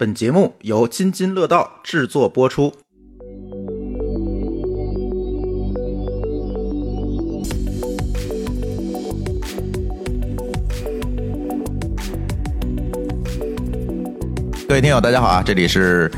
本节目由津津乐道制作播出。各位听友，大家好啊！这里是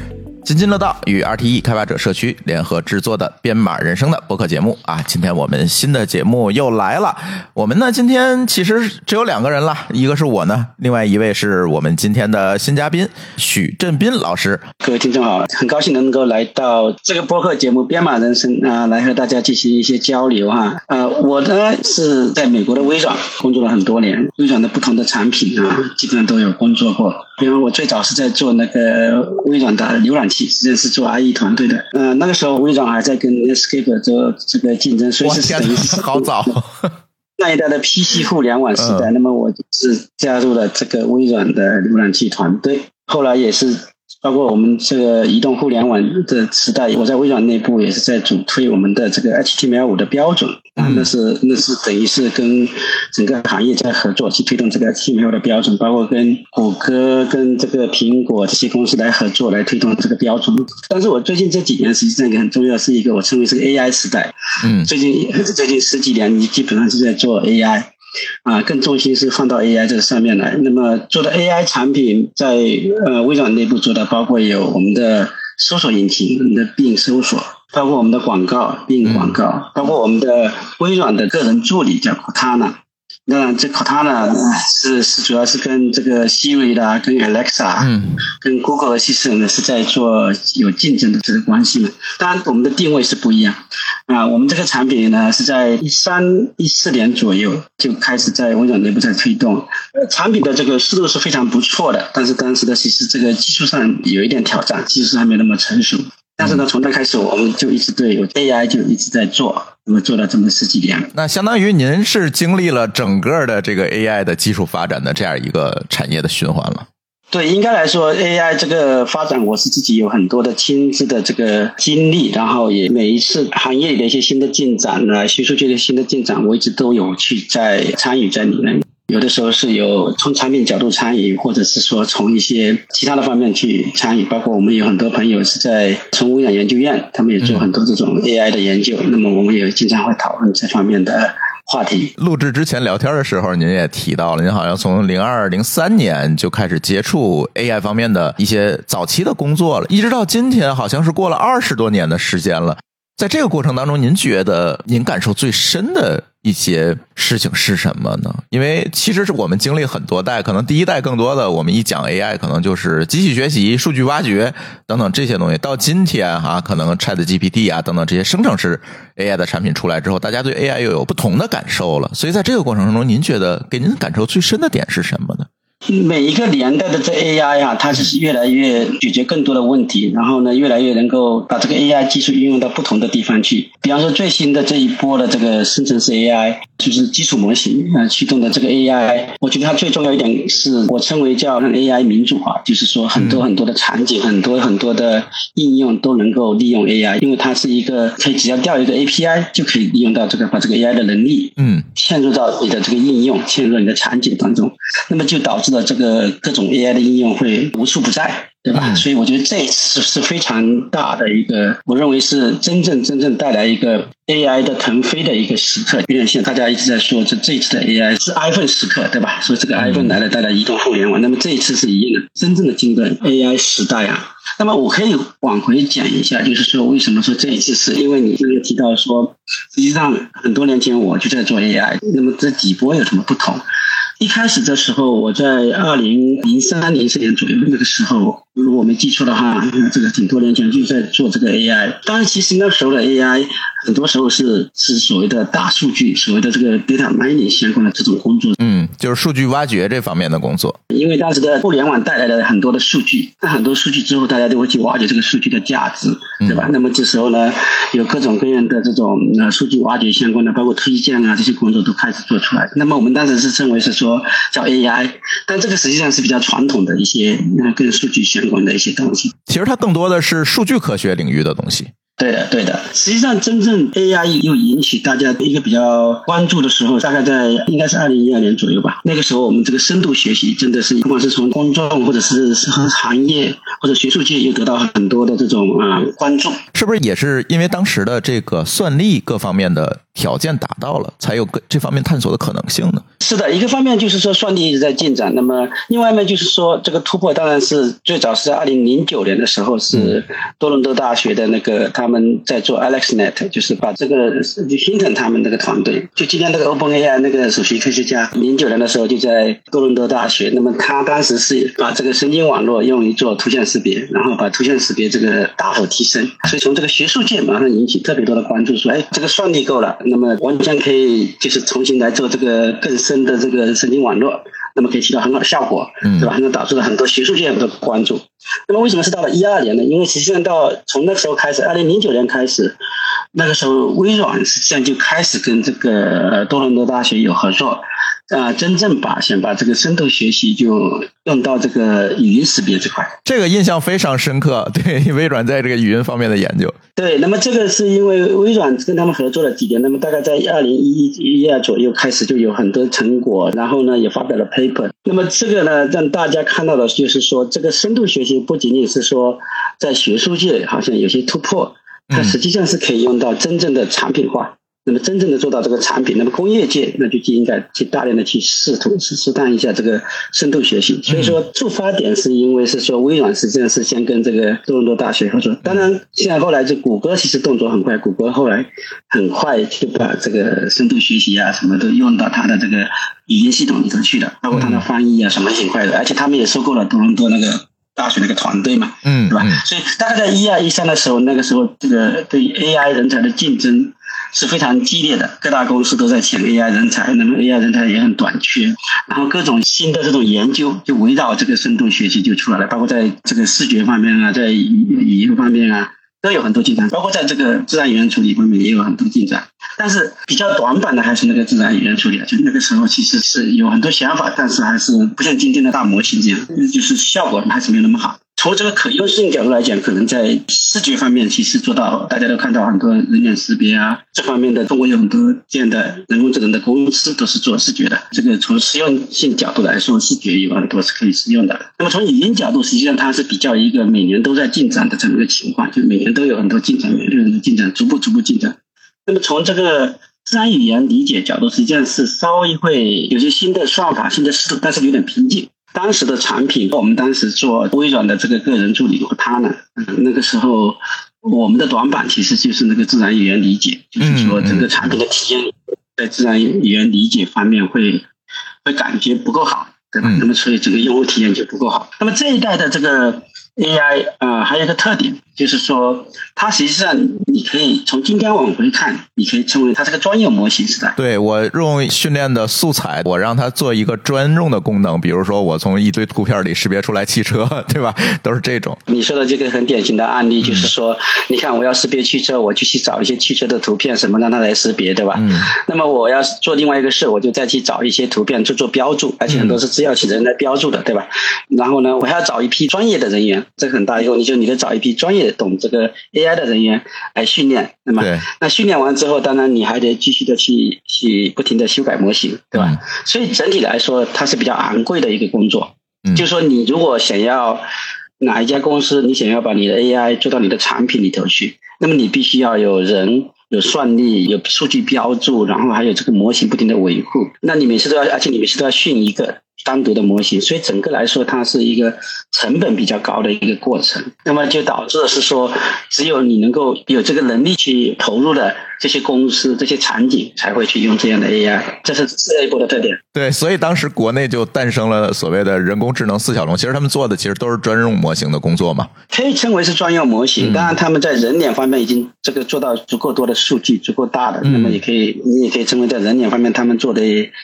津津乐道与 RTE 开发者社区联合制作的《编码人生》的播客节目啊！今天我们新的节目又来了。我们呢，今天其实只有两个人了，一个是我呢，另外一位是我们今天的新嘉宾许振斌老师。各位听众好，很高兴能够来到这个播客节目《编码人生》啊，来和大家进行一些交流哈。呃，我呢是在美国的微软工作了很多年，微软的不同的产品啊，基本上都有工作过。比如我最早是在做那个微软的浏览器，实是做 IE 团队的。呃，那个时候微软还在跟 Netscape 做这个竞争，所以是等于是好早。那一代的 PC 互联网时代，那么我是加入了这个微软的浏览器团队，后来也是。包括我们这个移动互联网的时代，我在微软内部也是在主推我们的这个 HTML5 的标准啊，那是那是等于是跟整个行业在合作去推动这个 HTML 的标准，包括跟谷歌、跟这个苹果这些公司来合作来推动这个标准。但是我最近这几年实际上也很重要，是一个我称为是个 AI 时代。嗯，最近 最近十几年，你基本上是在做 AI。啊，更重心是放到 AI 这个上面来。那么做的 AI 产品，在呃微软内部做的，包括有我们的搜索引擎，我们的 Bing 搜索，包括我们的广告，Bing 广告，包括我们的微软的个人助理叫 Cortana。那这 Cortana 是是主要是跟这个 Siri 的、跟 Alexa、嗯，跟 Google 系统呢是在做有竞争的这个关系嘛。当然，我们的定位是不一样啊。我们这个产品呢是在一三一四年左右就开始在微软内部在推动，呃产品的这个思路是非常不错的。但是当时的其实这个技术上有一点挑战，技术还没那么成熟。但是呢，从那开始我们就一直对有 AI 就一直在做。那么做了这么十几年，那相当于您是经历了整个的这个 AI 的技术发展的这样一个产业的循环了。对，应该来说 AI 这个发展，我是自己有很多的亲自的这个经历，然后也每一次行业里的一些新的进展呢，学术界的新的进展，我一直都有去在参与在里面。有的时候是有从产品角度参与，或者是说从一些其他的方面去参与。包括我们有很多朋友是在从污染研究院，他们也做很多这种 AI 的研究。那么我们也经常会讨论这方面的话题。录制之前聊天的时候，您也提到了，您好像从零二零三年就开始接触 AI 方面的一些早期的工作了，一直到今天，好像是过了二十多年的时间了。在这个过程当中，您觉得您感受最深的？一些事情是什么呢？因为其实是我们经历很多代，可能第一代更多的，我们一讲 AI，可能就是机器学习、数据挖掘等等这些东西。到今天啊，可能 Chat GPT 啊等等这些生成式 AI 的产品出来之后，大家对 AI 又有不同的感受了。所以在这个过程当中，您觉得给您感受最深的点是什么呢？每一个年代的这 AI 啊，它就是越来越解决更多的问题，然后呢，越来越能够把这个 AI 技术运用到不同的地方去。比方说，最新的这一波的这个生成式 AI，就是基础模型啊驱动的这个 AI，我觉得它最重要一点是我称为叫让 AI 民主化，就是说很多很多的场景，很多很多的应用都能够利用 AI，因为它是一个可以只要调一个 API 就可以利用到这个把这个 AI 的能力，嗯，嵌入到你的这个应用，嵌入到你的场景当中，那么就导致。的这个各种 AI 的应用会无处不在，对吧？所以我觉得这一次是非常大的一个，我认为是真正真正带来一个 AI 的腾飞的一个时刻。有点像大家一直在说，这这一次的 AI 是 iPhone 时刻，对吧？说这个 iPhone 来了，带来移动互联网。那么这一次是一样的，真正的进入 AI 时代啊。那么我可以往回讲一下，就是说为什么说这一次是因为你刚才提到说，实际上很多年前我就在做 AI，那么这几波有什么不同？一开始的时候，我在二零零三零四年左右那个时候，如果我没记错的话，这个挺多年前就在做这个 AI。当然，其实那时候的 AI 很多时候是是所谓的大数据，所谓的这个 data mining 相关的这种工作。嗯，就是数据挖掘这方面的工作。因为当时的互联网带来了很多的数据，那很多数据之后，大家都会去挖掘这个数据的价值，对吧？那么这时候呢，有各种各样的这种呃数据挖掘相关的，包括推荐啊这些工作都开始做出来。那么我们当时是称为是说。叫 AI，但这个实际上是比较传统的一些那跟数据相关的一些东西。其实它更多的是数据科学领域的东西。对的，对的。实际上，真正 AI 又引起大家一个比较关注的时候，大概在应该是二零一二年左右吧。那个时候，我们这个深度学习真的是，不管是从公众或者是行业，或者学术界又得到很多的这种啊关注。是不是也是因为当时的这个算力各方面的条件达到了，才有这方面探索的可能性呢？是的，一个方面就是说算力一直在进展，那么另外一面就是说这个突破当然是最早是在二零零九年的时候，是多伦多大学的那个他们在做 AlexNet，就是把这个 Hinton 他们那个团队，就今天那个 OpenAI 那个首席科学家，零九年的时候就在多伦多大学，那么他当时是把这个神经网络用于做图像识别，然后把图像识别这个大幅提升，所以从这个学术界马上引起特别多的关注，说哎，这个算力够了，那么完全可以就是重新来做这个更深的这个神经网络，那么可以起到很好的效果，对吧？还能导致了很多学术界的关注。那么为什么是到了一二年呢？因为实际上到从那时候开始，二零零九年开始，那个时候微软实际上就开始跟这个多伦多大学有合作。啊，真正把想把这个深度学习就用到这个语音识别这块，这个印象非常深刻。对微软在这个语音方面的研究，对，那么这个是因为微软跟他们合作了几年，那么大概在二零一一二左右开始就有很多成果，然后呢也发表了 paper。那么这个呢让大家看到的就是说，这个深度学习不仅仅是说在学术界好像有些突破，它实际上是可以用到真正的产品化。那么真正的做到这个产品，那么工业界那就就应该去大量的去试图试试探一下这个深度学习。所以说触发点是因为是说微软实际上是先跟这个多伦多大学合作，当然现在后来就谷歌其实动作很快，谷歌后来很快就把这个深度学习啊什么都用到它的这个语音系统里头去了，包括它的翻译啊什么挺快的，而且他们也收购了多伦多那个大学那个团队嘛，嗯，对吧？所以大概在一二一三的时候，那个时候这个对 AI 人才的竞争。是非常激烈的，各大公司都在抢 AI 人才，那么 AI 人才也很短缺，然后各种新的这种研究就围绕这个深度学习就出来了，包括在这个视觉方面啊，在语音方面啊，都有很多进展，包括在这个自然语言处理方面也有很多进展，但是比较短板的还是那个自然语言处理啊，就那个时候其实是有很多想法，但是还是不像今天的大模型这样，就是效果还是没有那么好。从这个可用性角度来讲，可能在视觉方面其实做到，大家都看到很多人脸识别啊这方面的，中国有很多这样的人工智能的公司都是做视觉的。这个从实用性角度来说，视觉有很多是可以使用的。那么从语音角度，实际上它是比较一个每年都在进展的这么一个情况，就每年都有很多进展，每年的进展，逐步逐步进展。那么从这个自然语言理解角度，实际上是稍微会有些新的算法、新的思路，但是有点瓶颈。当时的产品，我们当时做微软的这个个人助理和他呢，那个时候我们的短板其实就是那个自然语言理解，就是说整个产品的体验在自然语言理解方面会会感觉不够好，对吧？那么所以整个用户体验就不够好。那么这一代的这个 AI 啊，还有一个特点。就是说，它实际上你可以从今天往回看，你可以称为它是个专业模型时代。对我用训练的素材，我让它做一个专用的功能，比如说我从一堆图片里识别出来汽车，对吧？都是这种。你说的这个很典型的案例，就是说，你看我要识别汽车，我就去找一些汽车的图片，什么让它来识别，对吧？嗯。那么我要做另外一个事，我就再去找一些图片去做标注，而且很多是制药企人来标注的，对吧？然后呢，我还要找一批专业的人员，这个很大一个问题，就是你得找一批专业。懂这个 AI 的人员来训练，那么那训练完之后，当然你还得继续的去去不停的修改模型，对吧？所以整体来说，它是比较昂贵的一个工作。就说你如果想要哪一家公司，你想要把你的 AI 做到你的产品里头去，那么你必须要有人、有算力、有数据标注，然后还有这个模型不停的维护。那你每次都要，而且你每次都要训一个。单独的模型，所以整个来说，它是一个成本比较高的一个过程。那么就导致是说，只有你能够有这个能力去投入的这些公司、这些场景，才会去用这样的 AI。这是这一波的特点。对，所以当时国内就诞生了所谓的人工智能四小龙。其实他们做的其实都是专用模型的工作嘛。可以称为是专用模型。当然，他们在人脸方面已经这个做到足够多的数据，足够大的，那么也可以，你也可以称为在人脸方面他们做的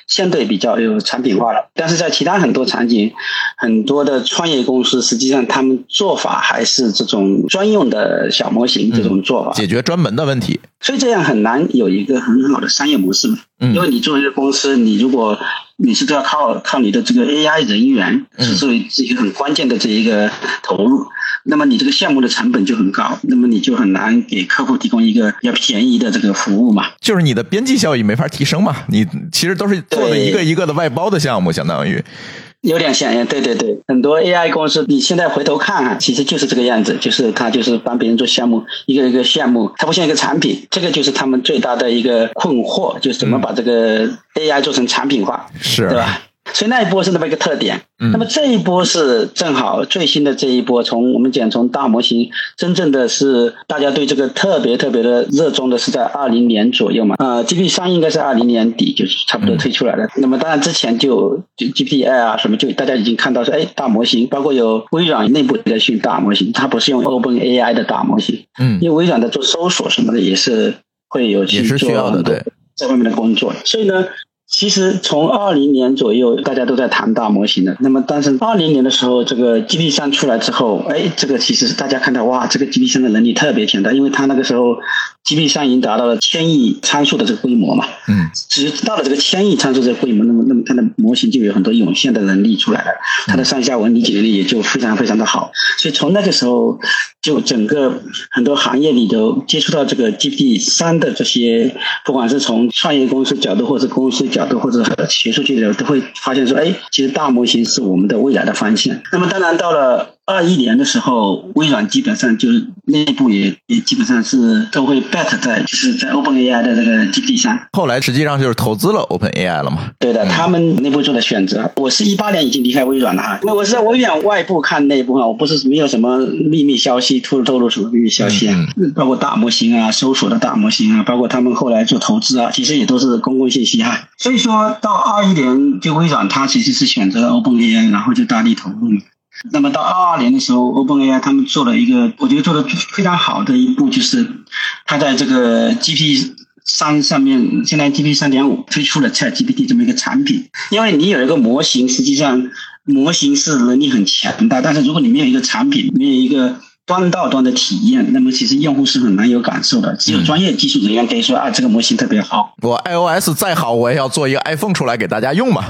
相对比较有产品化了。但是在其他很多场景，很多的创业公司，实际上他们做法还是这种专用的小模型这种做法，解决专门的问题。所以这样很难有一个很好的商业模式嘛。因为你作为一个公司，你如果你是都要靠靠你的这个 AI 人员是作为一个很关键的这一个投入，那么你这个项目的成本就很高，那么你就很难给客户提供一个要便宜的这个服务嘛。就是你的边际效益没法提升嘛。你其实都是做的一个一个的外包的项目，相当于。有点像，对对对，很多 AI 公司，你现在回头看啊，其实就是这个样子，就是他就是帮别人做项目，一个一个项目，它不像一个产品，这个就是他们最大的一个困惑，就是怎么把这个 AI 做成产品化，是，对吧？所以那一波是那么一个特点，那么这一波是正好最新的这一波，从我们讲从大模型，真正的是大家对这个特别特别的热衷的是在二零年左右嘛，呃，GPT 三应该是二零年底就是差不多推出来的。那么当然之前就就 GPT Air 啊什么，就大家已经看到说，哎，大模型，包括有微软内部在训大模型，它不是用 Open AI 的大模型，嗯，因为微软的做搜索什么的也是会有也是需要的，对，这方面的工作，所以呢。其实从二零年左右，大家都在谈大模型的。那么，但是二零年的时候，这个 GPT 三出来之后，哎，这个其实大家看到，哇，这个 GPT 三的能力特别强大，因为它那个时候 GPT 三已经达到了千亿参数的这个规模嘛。嗯。只到了这个千亿参数这个规模，那么那么它的模型就有很多涌现的能力出来了，它的上下文理解能力也就非常非常的好。所以从那个时候，就整个很多行业里头接触到这个 G P 三的这些，不管是从创业公司角度，或者公司。角度或者学术界的都会发现说，哎，其实大模型是我们的未来的方向。那么，当然到了。二一年的时候，微软基本上就是内部也也基本上是都会 bet 在就是在 Open AI 的这个基地上。后来实际上就是投资了 Open AI 了嘛？对的，他们内部做的选择。我是一八年已经离开微软了哈，因为我是在微软外部看内部啊，我不是没有什么秘密消息透透露什么秘密消息啊，包括大模型啊、搜索的大模型啊，包括他们后来做投资啊，其实也都是公共信息哈。所以说到二一年，就微软它其实是选择了 Open AI，然后就大力投入。那么到二二年的时候，OpenAI 他们做了一个，我觉得做的非常好的一步，就是它在这个 GPT 三上面，现在 GPT 三点五推出了 ChatGPT 这么一个产品。因为你有一个模型，实际上模型是能力很强大，但是如果你没有一个产品，没有一个端到端的体验，那么其实用户是很难有感受的。只有专业技术人员可以说啊，这个模型特别好。我 iOS 再好，我也要做一个 iPhone 出来给大家用嘛。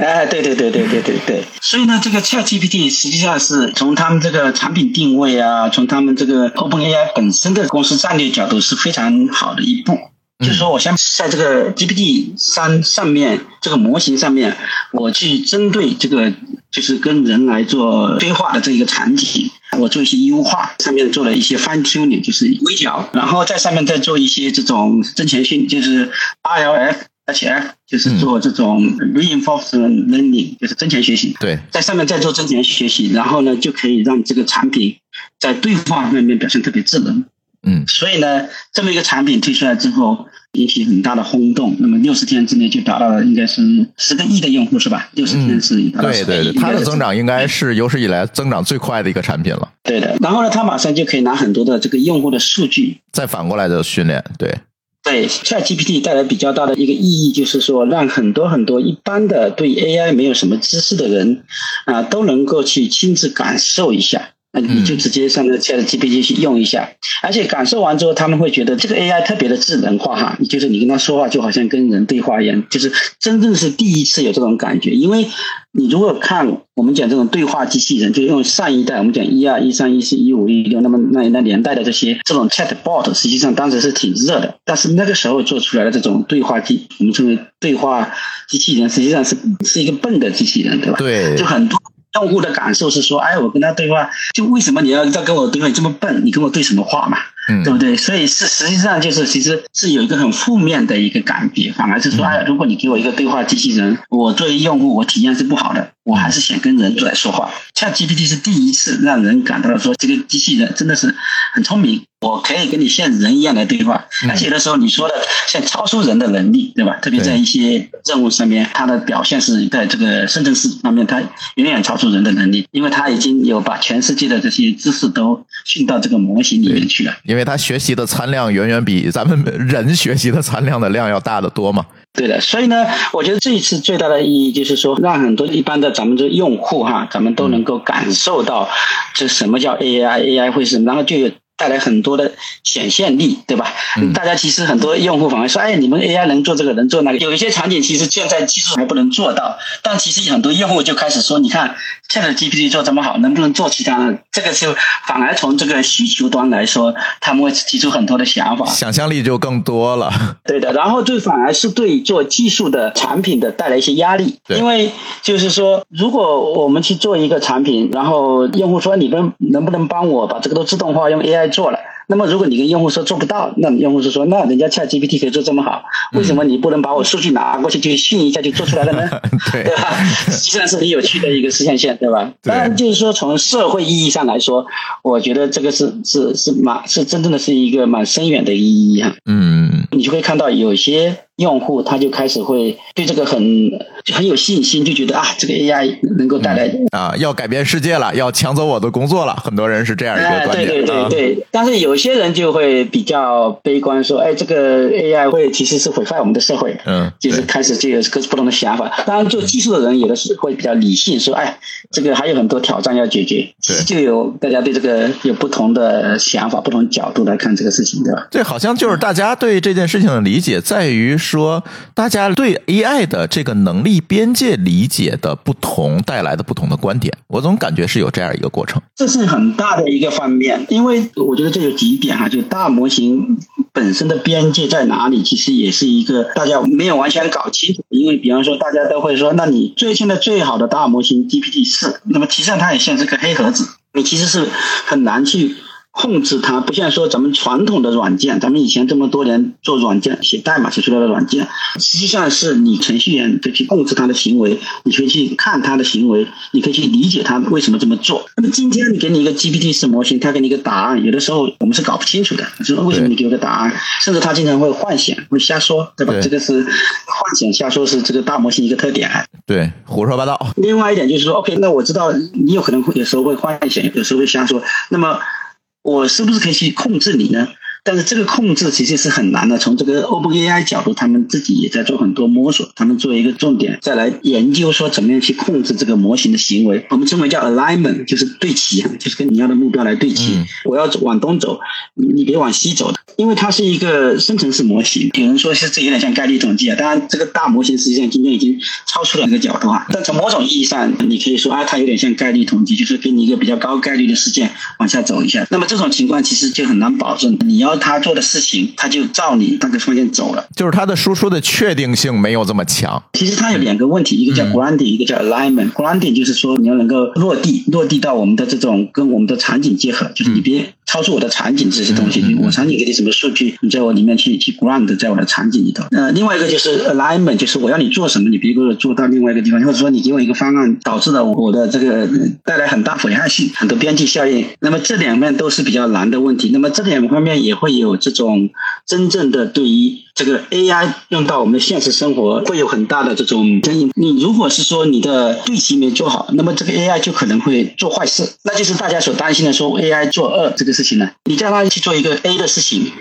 哎，对对对对对对对，所以呢，这个 ChatGPT 实际上是从他们这个产品定位啊，从他们这个 OpenAI 本身的公司战略角度是非常好的一步。就是说，我先在这个 GPT 三上面这个模型上面，我去针对这个就是跟人来做对话的这一个场景，我做一些优化，上面做了一些 fine tuning，就是微调，然后在上面再做一些这种增强训，就是 RLF。HF 就是做这种 reinforcement learning，就是增强学习。对，在上面再做增强学习，然后呢，就可以让这个产品在对话方面表现特别智能。嗯，所以呢，这么一个产品推出来之后，引起很大的轰动。那么六十天之内就达到了应该是十个亿的用户，是吧？六十天是达到对对对，它的增长应该是有史以来增长最快的一个产品了。对的，然后呢，它马上就可以拿很多的这个用户的数据，再反过来的训练。对。对，ChatGPT 带来比较大的一个意义，就是说让很多很多一般的对 AI 没有什么知识的人啊，都能够去亲自感受一下。那你就直接上那个 ChatGPT 去用一下，而且感受完之后，他们会觉得这个 AI 特别的智能化哈，就是你跟他说话就好像跟人对话一样，就是真正是第一次有这种感觉，因为。你如果看我们讲这种对话机器人，就用上一代我们讲一二一三一四一五一六，那么那那年代的这些这种 chatbot，实际上当时是挺热的。但是那个时候做出来的这种对话机，我们称为对话机器人，实际上是是一个笨的机器人，对吧？对，就很多用户的感受是说，哎，我跟他对话，就为什么你要要跟我对话？你这么笨，你跟我对什么话嘛？对不对？所以是实际上就是其实是有一个很负面的一个感觉，反而是说，哎，如果你给我一个对话机器人，我作为用户我体验是不好的，我还是想跟人来说话。像 GPT 是第一次让人感到说这个机器人真的是很聪明。我可以跟你像人一样来对话，而且有的时候你说的像超出人的能力，对吧？特别在一些任务上面，它的表现是在这个深圳市方面，它远远超出人的能力，因为它已经有把全世界的这些知识都训到这个模型里面去了。因为它学习的参量远远比咱们人学习的参量的量要大得多嘛。对的，所以呢，我觉得这一次最大的意义就是说，让很多一般的咱们这用户哈，咱们都能够感受到这什么叫 AI，AI 会是，然后就有。带来很多的显现力，对吧？大家其实很多用户反而说，哎，你们 AI 能做这个，能做那个。有一些场景其实现在技术还不能做到，但其实很多用户就开始说，你看现在 GPT 做这么好，能不能做其他的？这个就反而从这个需求端来说，他们会提出很多的想法，想象力就更多了。对的，然后就反而是对做技术的产品的带来一些压力，因为就是说，如果我们去做一个产品，然后用户说，你们能不能帮我把这个都自动化用 AI 做了？那么，如果你跟用户说做不到，那用户是说，那人家 Chat GPT 可以做这么好，为什么你不能把我数据拿过去就训一下就做出来了呢？对吧？实际上是很有趣的一个实现线，对吧？当然，就是说从社会意义上来说，我觉得这个是是是蛮是真正的是一个蛮深远的意义哈。嗯，你就会看到有些。用户他就开始会对这个很就很有信心，就觉得啊，这个 AI 能够带来啊，要改变世界了，要抢走我的工作了。很多人是这样一个观点。对对对对，但是有些人就会比较悲观，说，哎，这个 AI 会其实是毁坏我们的社会。嗯，就是开始就有各自不同的想法。当然，做技术的人有的是会比较理性，说，哎，这个还有很多挑战要解决。对，就有大家对这个有不同的想法、不同角度来看这个事情，对吧？对，好像就是大家对这件事情的理解在于说，大。家对 AI 的这个能力边界理解的不同，带来的不同的观点，我总感觉是有这样一个过程。这是很大的一个方面，因为我觉得这有几点哈，就大模型本身的边界在哪里，其实也是一个大家没有完全搞清楚。因为比方说，大家都会说，那你最现在最好的大模型 GPT 四，那么实上它也像这个黑盒子，你其实是很难去。控制它不像说咱们传统的软件，咱们以前这么多年做软件写代码写出来的软件，实际上是你程序员可以去控制它的行为，你可以去看它的行为，你可以去理解它为什么这么做。那么今天你给你一个 GPT 式模型，它给你一个答案，有的时候我们是搞不清楚的，说为什么你给我个答案，甚至它经常会幻想，会瞎说，对吧？这个是幻想瞎说是这个大模型一个特点。对，胡说八道。另外一点就是说，OK，那我知道你有可能会有时候会幻想，有时候会瞎说，那么。我是不是可以去控制你呢？但是这个控制其实是很难的。从这个 OpenAI 角度，他们自己也在做很多摸索。他们做一个重点，再来研究说怎么样去控制这个模型的行为。我们称为叫 alignment，就是对齐，就是跟你要的目标来对齐。我要往东走，你别往西走。因为它是一个生成式模型，有人说是这有点像概率统计啊。当然，这个大模型实际上今天已经超出了这个角度啊。但从某种意义上，你可以说啊，它有点像概率统计，就是给你一个比较高概率的事件往下走一下。那么这种情况其实就很难保证你要他做的事情，他就照你那个方向走了。就是他的输出的确定性没有这么强。其实它有两个问题，一个叫 grounding，一个叫 alignment。grounding 就是说你要能够落地，落地到我们的这种跟我们的场景结合，就是你别。超出我的场景这些东西，我场景给你什么数据，你在我里面去去 ground 在我的场景里头。呃，另外一个就是 alignment，就是我要你做什么，你别给我做到另外一个地方，或者说你给我一个方案，导致了我的这个带来很大危害性，很多边际效应。那么这两面都是比较难的问题。那么这两方面也会有这种真正的对于这个 AI 用到我们的现实生活会有很大的这种争议。你如果是说你的对齐没做好，那么这个 AI 就可能会做坏事，那就是大家所担心的说 AI 做恶这个。事情呢？你叫他去做一个 A 的事情，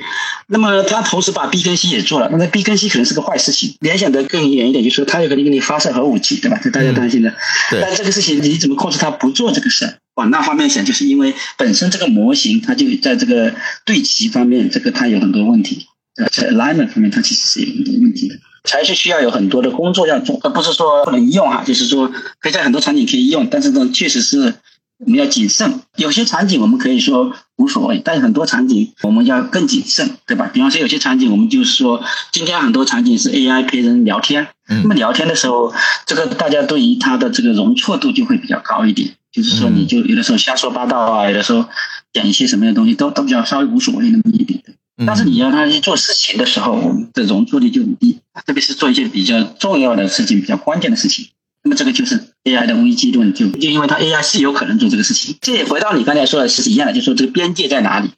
那么他同时把 B 跟 C 也做了，那么 B 跟 C 可能是个坏事情。联想的更远一点，就是说他有可能给你发射核武器，对吧？这大家担心的。但这个事情你怎么控制他不做这个事儿？往那方面想，就是因为本身这个模型它就在这个对齐方面，这个它有很多问题。在 alignment 方面，它其实是有很多问题的，才是需要有很多的工作要做，而不是说不能用哈，就是说可以在很多场景可以用，但是呢，确实是。我们要谨慎，有些场景我们可以说无所谓，但是很多场景我们要更谨慎，对吧？比方说有些场景，我们就是说，今天很多场景是 AI 陪人聊天，那么聊天的时候，这个大家对于它的这个容错度就会比较高一点，就是说你就有的时候瞎说八道啊，有的时候讲一些什么样的东西都都比较稍微无所谓那么一点，但是你让他去做事情的时候，我们的容错率就很低，特别是做一些比较重要的事情、比较关键的事情。那么这个就是 AI 的危机论，就就因为它 AI 是有可能做这个事情。这也回到你刚才说的是一样的，就是说这个边界在哪里？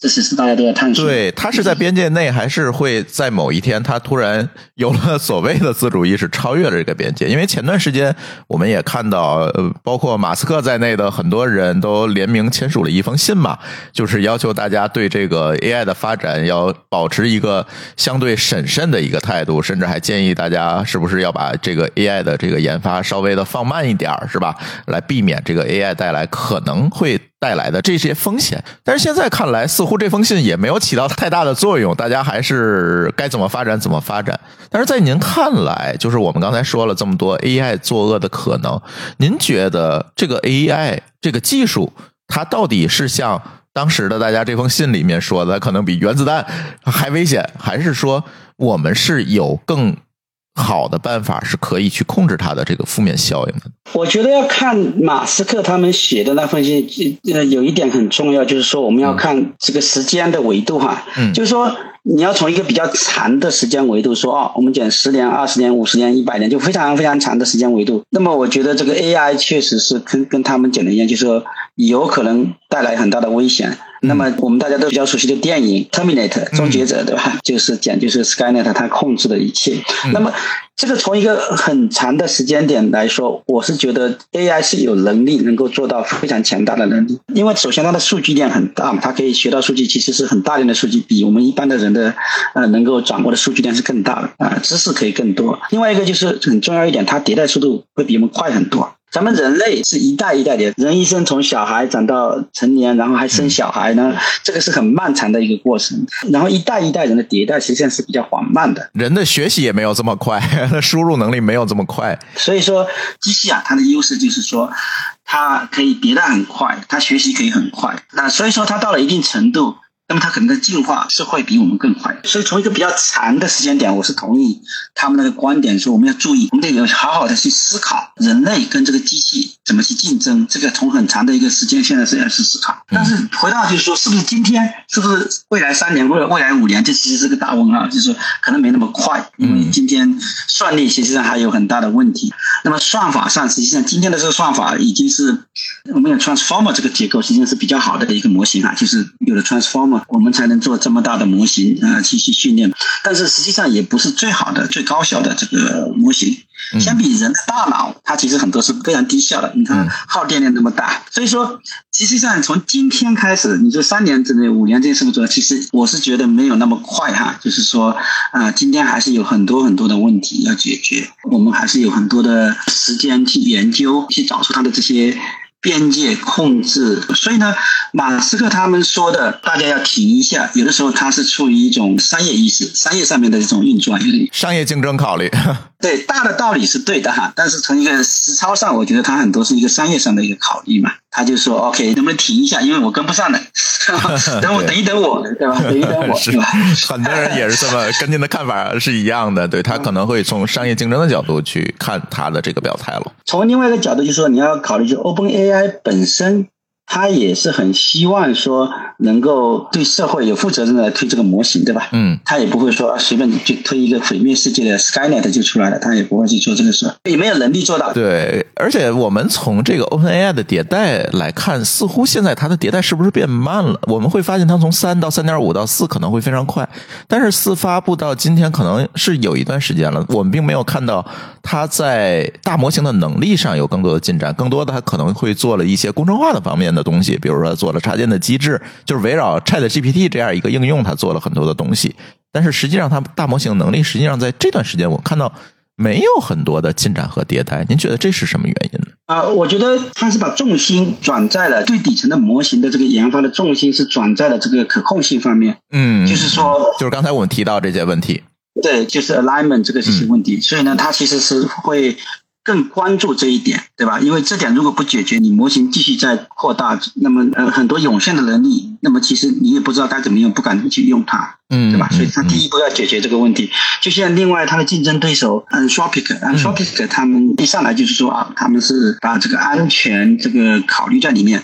这是是大家都在探索。对，它是在边界内，还是会在某一天，它突然有了 所谓的自主意识，超越了这个边界？因为前段时间我们也看到，呃，包括马斯克在内的很多人都联名签署了一封信嘛，就是要求大家对这个 AI 的发展要保持一个相对审慎的一个态度，甚至还建议大家是不是要把这个 AI 的这个研发稍微的放慢一点，是吧？来避免这个 AI 带来可能会。带来的这些风险。但是现在看来，似乎这封信也没有起到太大的作用，大家还是该怎么发展怎么发展。但是在您看来，就是我们刚才说了这么多 AI 作恶的可能，您觉得这个 AI 这个技术，它到底是像当时的大家这封信里面说的，可能比原子弹还危险，还是说我们是有更？好的办法是可以去控制它的这个负面效应的。我觉得要看马斯克他们写的那份信，呃，有一点很重要，就是说我们要看这个时间的维度哈，嗯，就是说你要从一个比较长的时间维度说啊，我们讲十年、二十年、五十年、一百年，就非常非常长的时间维度。那么我觉得这个 AI 确实是跟跟他们讲的一样，就是说有可能带来很大的危险。那么我们大家都比较熟悉的电影《Terminator》终结者，对吧？就是讲就是 Skynet 它控制的一切。那么这个从一个很长的时间点来说，我是觉得 AI 是有能力能够做到非常强大的能力。因为首先它的数据量很大嘛，它可以学到数据，其实是很大量的数据，比我们一般的人的呃能够掌握的数据量是更大的啊，知识可以更多。另外一个就是很重要一点，它迭代速度会比我们快很多。咱们人类是一代一代的，人一生从小孩长到成年，然后还生小孩呢，这个是很漫长的一个过程。然后一代一代人的迭代实际上是比较缓慢的，人的学习也没有这么快，输入能力没有这么快。所以说，机器啊，它的优势就是说，它可以迭代很快，它学习可以很快。那所以说，它到了一定程度。那么它可能的进化是会比我们更快，所以从一个比较长的时间点，我是同意他们那个观点，说我们要注意，我们得好好的去思考人类跟这个机器怎么去竞争。这个从很长的一个时间线的时间去思考。但是回到就是说，是不是今天，是不是未来三年或者未来五年，这其实是个大问号，就是说可能没那么快，因为今天算力实际上还有很大的问题。那么算法上，实际上今天的这个算法已经是我们有 transformer 这个结构，实际上是比较好的一个模型啊，就是有了 transformer。我们才能做这么大的模型啊，继续训练。但是实际上也不是最好的、最高效的这个模型。相比人的大脑，它其实很多是非常低效的。你看耗电量那么大，所以说，实际上从今天开始，你说三年之内、五年之内是不是做？其实我是觉得没有那么快哈。就是说啊，今天还是有很多很多的问题要解决，我们还是有很多的时间去研究，去找出它的这些。边界控制，所以呢，马斯克他们说的，大家要停一下。有的时候他是出于一种商业意识、商业上面的这种运转，商业竞争考虑。对，大的道理是对的哈，但是从一个实操上，我觉得他很多是一个商业上的一个考虑嘛。他就说：“OK，能不能停一下？因为我跟不上了，等我等一等我，对吧？等一等我，是吧？” 很多人也是这么跟您的看法是一样的，对他可能会从商业竞争的角度去看他的这个表态了。从另外一个角度，就是说你要考虑，就 OpenAI 本身。他也是很希望说能够对社会有负责任的推这个模型，对吧？嗯，他也不会说随便就推一个毁灭世界的 Skynet 就出来了，他也不会去做这个事，也没有能力做到。对，而且我们从这个 OpenAI 的迭代来看，似乎现在它的迭代是不是变慢了？我们会发现它从三到三点五到四可能会非常快，但是四发布到今天可能是有一段时间了，我们并没有看到它在大模型的能力上有更多的进展，更多的它可能会做了一些工程化的方面的。东西，比如说做了插件的机制，就是围绕 Chat GPT 这样一个应用，它做了很多的东西。但是实际上，它大模型能力实际上在这段时间，我看到没有很多的进展和迭代。您觉得这是什么原因呢？啊，我觉得它是把重心转在了最底层的模型的这个研发的重心是转在了这个可控性方面。嗯，就是说，就是刚才我们提到这些问题，对，就是 alignment 这个这些问题。所以呢，它其实是会。更关注这一点，对吧？因为这点如果不解决，你模型继续在扩大，那么呃很多涌现的能力，那么其实你也不知道该怎么用，不敢去用它，嗯，对吧？所以它第一步要解决这个问题。就像另外它的竞争对手 Anthropic，Anthropic 他们一上来就是说啊，他们是把这个安全这个考虑在里面，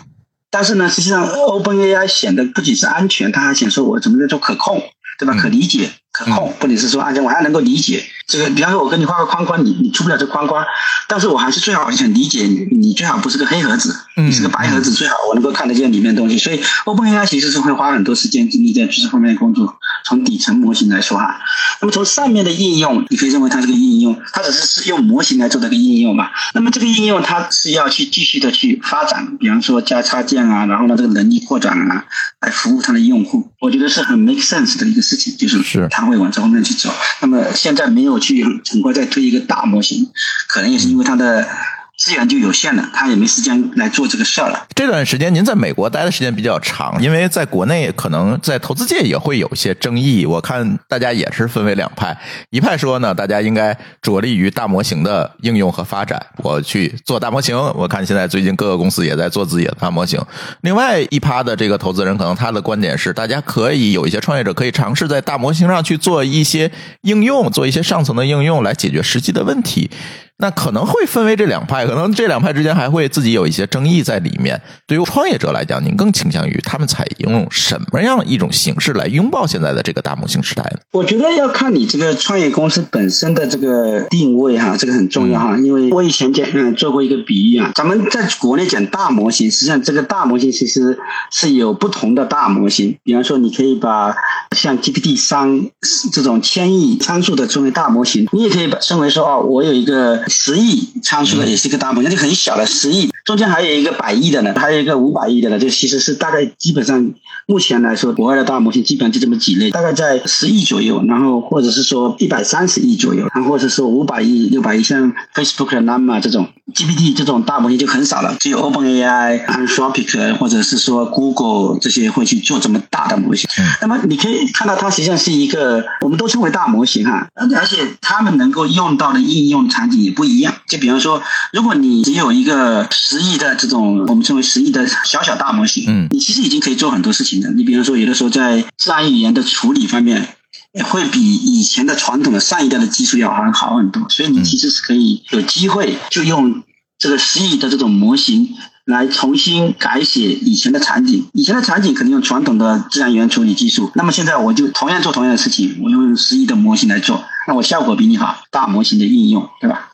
但是呢，实际上 OpenAI 显得不仅是安全，它还显说我怎么在做可控，对吧？可理解。可控，或者是说安全，我还能够理解这个。比方说，我给你画个框框，你你出不了这框框，但是我还是最好想理解你。你最好不是个黑盒子，你是个白盒子，最好我能够看得见里面东西。所以，OpenAI 其实是会花很多时间精力在这方面工作。从底层模型来说哈，那么从上面的应用，你可以认为它是个应用，它只是是用模型来做的一个应用嘛？那么这个应用它是要去继续的去发展，比方说加插件啊，然后呢这个能力扩展啊，来服务它的用户。我觉得是很 make sense 的一个事情，就是是它。会往这方面去走。那么现在没有去很快再推一个大模型，可能也是因为它的资源就有限了，他也没时间来做这个事儿了。这段时间您在美国待的时间比较长，因为在国内可能在投资界也会有一些争议。我看大家也是分为两派，一派说呢，大家应该着力于大模型的应用和发展，我去做大模型。我看现在最近各个公司也在做自己的大模型。另外一趴的这个投资人，可能他的观点是，大家可以有一些创业者可以尝试在大模型上去做一些应用，做一些上层的应用来解决实际的问题。那可能会分为这两派，可能这两派之间还会自己有一些争议在里面。对于创业者来讲，您更倾向于他们采用什么样一种形式来拥抱现在的这个大模型时代呢？我觉得要看你这个创业公司本身的这个定位哈，这个很重要哈。因为我以前讲嗯做过一个比喻啊，咱们在国内讲大模型，实际上这个大模型其实是有不同的大模型。比方说，你可以把像 GPT 三这种千亿参数的称为大模型，你也可以把称为说哦，我有一个。十亿参数的也是一个大模型，就很小了十亿，中间还有一个百亿的呢，还有一个五百亿的呢，就其实是大概基本上目前来说，国外的大模型基本上就这么几类，大概在十亿左右，然后或者是说一百三十亿左右，然后或者是说五百亿、六百亿，像 Facebook 的 Llama 这种 GPT 这种大模型就很少了，只有 OpenAI、Anthropic 或者是说 Google 这些会去做这么大的模型。那么你可以看到，它实际上是一个我们都称为大模型哈，而且他们能够用到的应用场景也。不一样，就比方说，如果你只有一个十亿的这种我们称为十亿的小小大模型，嗯，你其实已经可以做很多事情的。你比如说，有的时候在自然语言的处理方面，会比以前的传统的上一代的技术要好好很多。所以你其实是可以有机会就用这个十亿的这种模型。来重新改写以前的场景，以前的场景可能用传统的自然语言处理技术，那么现在我就同样做同样的事情，我用十亿的模型来做，那我效果比你好，大模型的应用，对吧？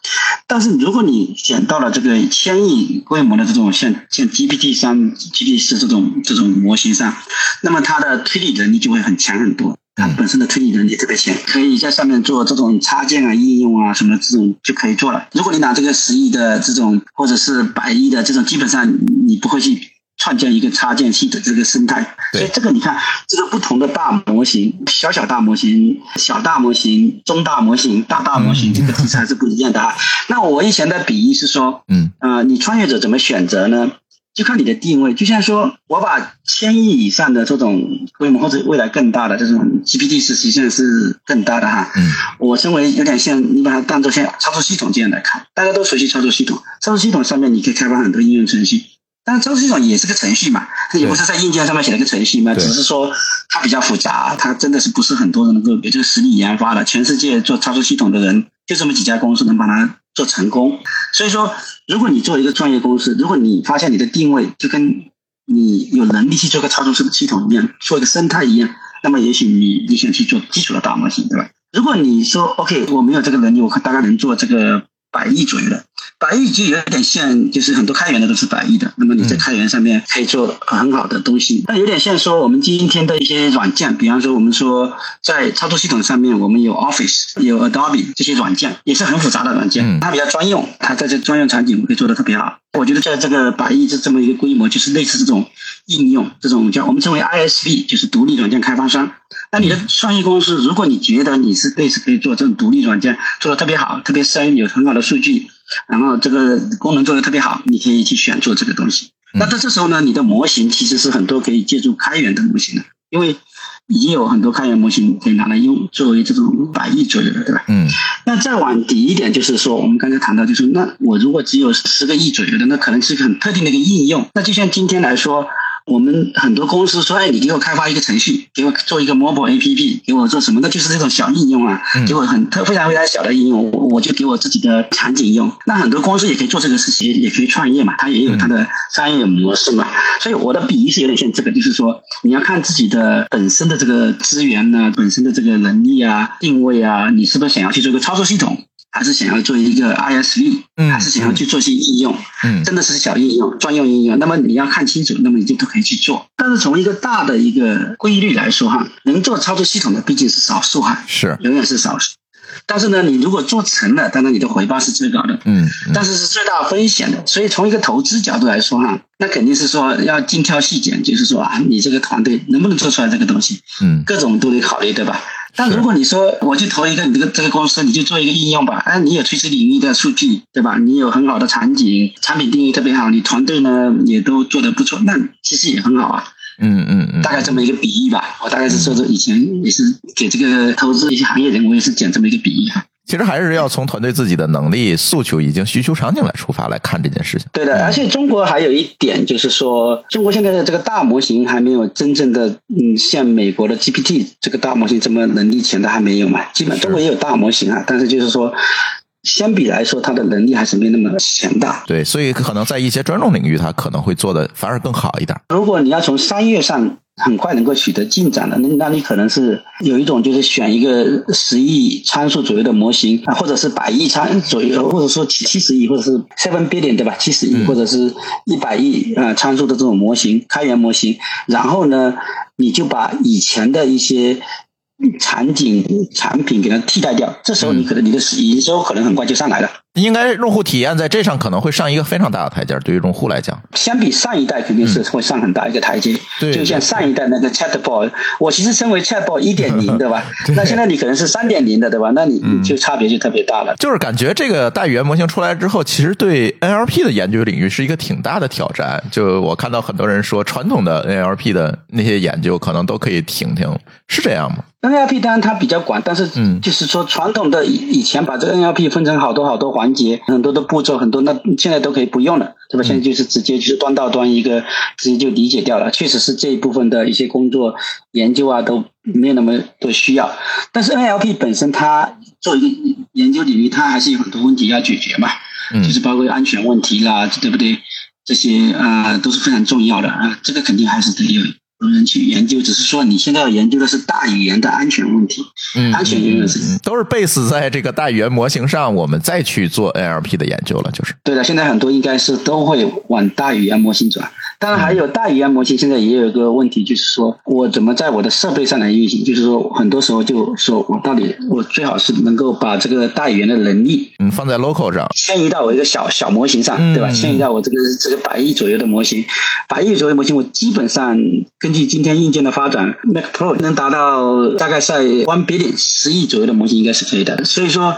但是如果你选到了这个千亿规模的这种像像 GPT 三、GPT 四这种这种模型上，那么它的推理能力就会很强很多。它本身的推理能力特别强，可以在上面做这种插件啊、应用啊什么这种就可以做了。如果你拿这个十亿的这种或者是百亿的这种，基本上你不会去创建一个插件系的这个生态。所以这个你看，这个不同的大模型、小小大模型、小大模型、中大模型、大大模型，这个其实还是不一样的啊。那我以前的比喻是说，嗯啊，你创业者怎么选择呢？就看你的定位，就像说我把千亿以上的这种规模，或者未来更大的这种 GPT 是实际上是更大的哈。嗯。我称为有点像你把它当做像操作系统这样来看，大家都熟悉操作系统。操作系统上面你可以开发很多应用程序，但是操作系统也是个程序嘛，它也不是在硬件上面写了个程序嘛，只是说它比较复杂，它真的是不是很多人能够有这个实力研发的。全世界做操作系统的人就这么几家公司能把它做成功，所以说。如果你做一个创业公司，如果你发现你的定位就跟你有能力去做个操作式的系统一样，做一个生态一样，那么也许你你想去做基础的大模型，对吧？如果你说 OK，我没有这个能力，我大概能做这个。百亿左右的，百亿就有点像，就是很多开源的都是百亿的。那么你在开源上面可以做很好的东西，那有点像说我们今天的一些软件，比方说我们说在操作系统上面，我们有 Office、有 Adobe 这些软件，也是很复杂的软件，它比较专用，它在这专用场景可以做的特别好。我觉得在这个百亿这这么一个规模，就是类似这种应用，这种叫我们称为 ISV，就是独立软件开发商。那你的创业公司，如果你觉得你是类似可以做这种独立软件，做的特别好，特别深，有很好的数据，然后这个功能做的特别好，你可以去选做这个东西。那在这时候呢，你的模型其实是很多可以借助开源的模型的，因为已经有很多开源模型可以拿来用，作为这种百亿左右的，对吧？嗯。那再往底一点，就是说我们刚才谈到，就是那我如果只有十个亿左右的，那可能是一个很特定的一个应用。那就像今天来说。我们很多公司说：“哎，你给我开发一个程序，给我做一个 mobile APP，给我做什么？那就是这种小应用啊，给我很特非常非常小的应用，我我就给我自己的场景用。那很多公司也可以做这个事情，也可以创业嘛，它也有它的商业模式嘛。所以我的比喻是有点像这个，就是说你要看自己的本身的这个资源呢，本身的这个能力啊、定位啊，你是不是想要去做一个操作系统？”还是想要做一个 ISV，还是想要去做些应用，嗯真的是小应用、专用应用。那么你要看清楚，那么你就都可以去做。但是从一个大的一个规律来说，哈，能做操作系统的毕竟是少数，哈，是永远是少数。但是呢，你如果做成了，当然你的回报是最高的，嗯，但是是最大风险的。所以从一个投资角度来说，哈，那肯定是说要精挑细拣，就是说啊，你这个团队能不能做出来这个东西，嗯，各种都得考虑，对吧？但如果你说我去投一个你这个这个公司，你就做一个应用吧，哎，你有垂直领域的数据，对吧？你有很好的场景，产品定义特别好，你团队呢也都做得不错，那其实也很好啊。嗯嗯嗯，大概这么一个比喻吧。我大概是说说以前也是给这个投资一些行业人，我也是讲这么一个比喻啊。其实还是要从团队自己的能力、诉求以及需求场景来出发来看这件事情。对的，而且中国还有一点就是说，中国现在的这个大模型还没有真正的，嗯，像美国的 GPT 这个大模型这么能力强的还没有嘛。基本中国也有大模型啊，但是就是说。相比来说，它的能力还是没那么强大。对，所以可能在一些专用领域，它可能会做的反而更好一点。如果你要从商业上很快能够取得进展的，那那你可能是有一种就是选一个十亿参数左右的模型啊，或者是百亿参左右，或者说七七十亿，或者是 seven billion 对吧？七十亿或者是一百亿啊参数的这种模型，开源模型。然后呢，你就把以前的一些。场景产品给它替代掉，这时候你可能你的营收可能很快就上来了。应该用户体验在这上可能会上一个非常大的台阶，对于用户来讲，相比上一代肯定是会上很大一个台阶。对，就像上一代那个 Chatbot，我其实称为 Chatbot 一点零，对吧？那现在你可能是三点零的，对吧？那你就差别就特别大了。就是感觉这个大语言模型出来之后，其实对 NLP 的研究领域是一个挺大的挑战。就我看到很多人说，传统的 NLP 的那些研究可能都可以停停，是这样吗？NLP 当然它比较广，但是就是说传统的以以前把这个 NLP 分成好多好多环节，很多的步骤，很多那现在都可以不用了，对吧？现在就是直接就是端到端一个，直接就理解掉了。确实是这一部分的一些工作研究啊都没有那么多需要。但是 NLP 本身它作为一个研究领域，它还是有很多问题要解决嘛，就是包括安全问题啦，对不对？这些啊都是非常重要的啊，这个肯定还是得有。有人去研究，只是说你现在要研究的是大语言的安全问题，嗯安全永远是都是 base 在这个大语言模型上，我们再去做 NLP 的研究了，就是对的。现在很多应该是都会往大语言模型转。当然，还有大语言模型现在也有一个问题，就是说我怎么在我的设备上来运行？就是说，很多时候就说我到底我最好是能够把这个大语言的能力，嗯，放在 local 上，迁移到我一个小小模型上，对吧？迁移到我这个这个百亿左右的模型，百亿左右模型，我基本上根据今天硬件的发展，Mac Pro 能达到大概在 one billion 十亿左右的模型应该是可以的。所以说。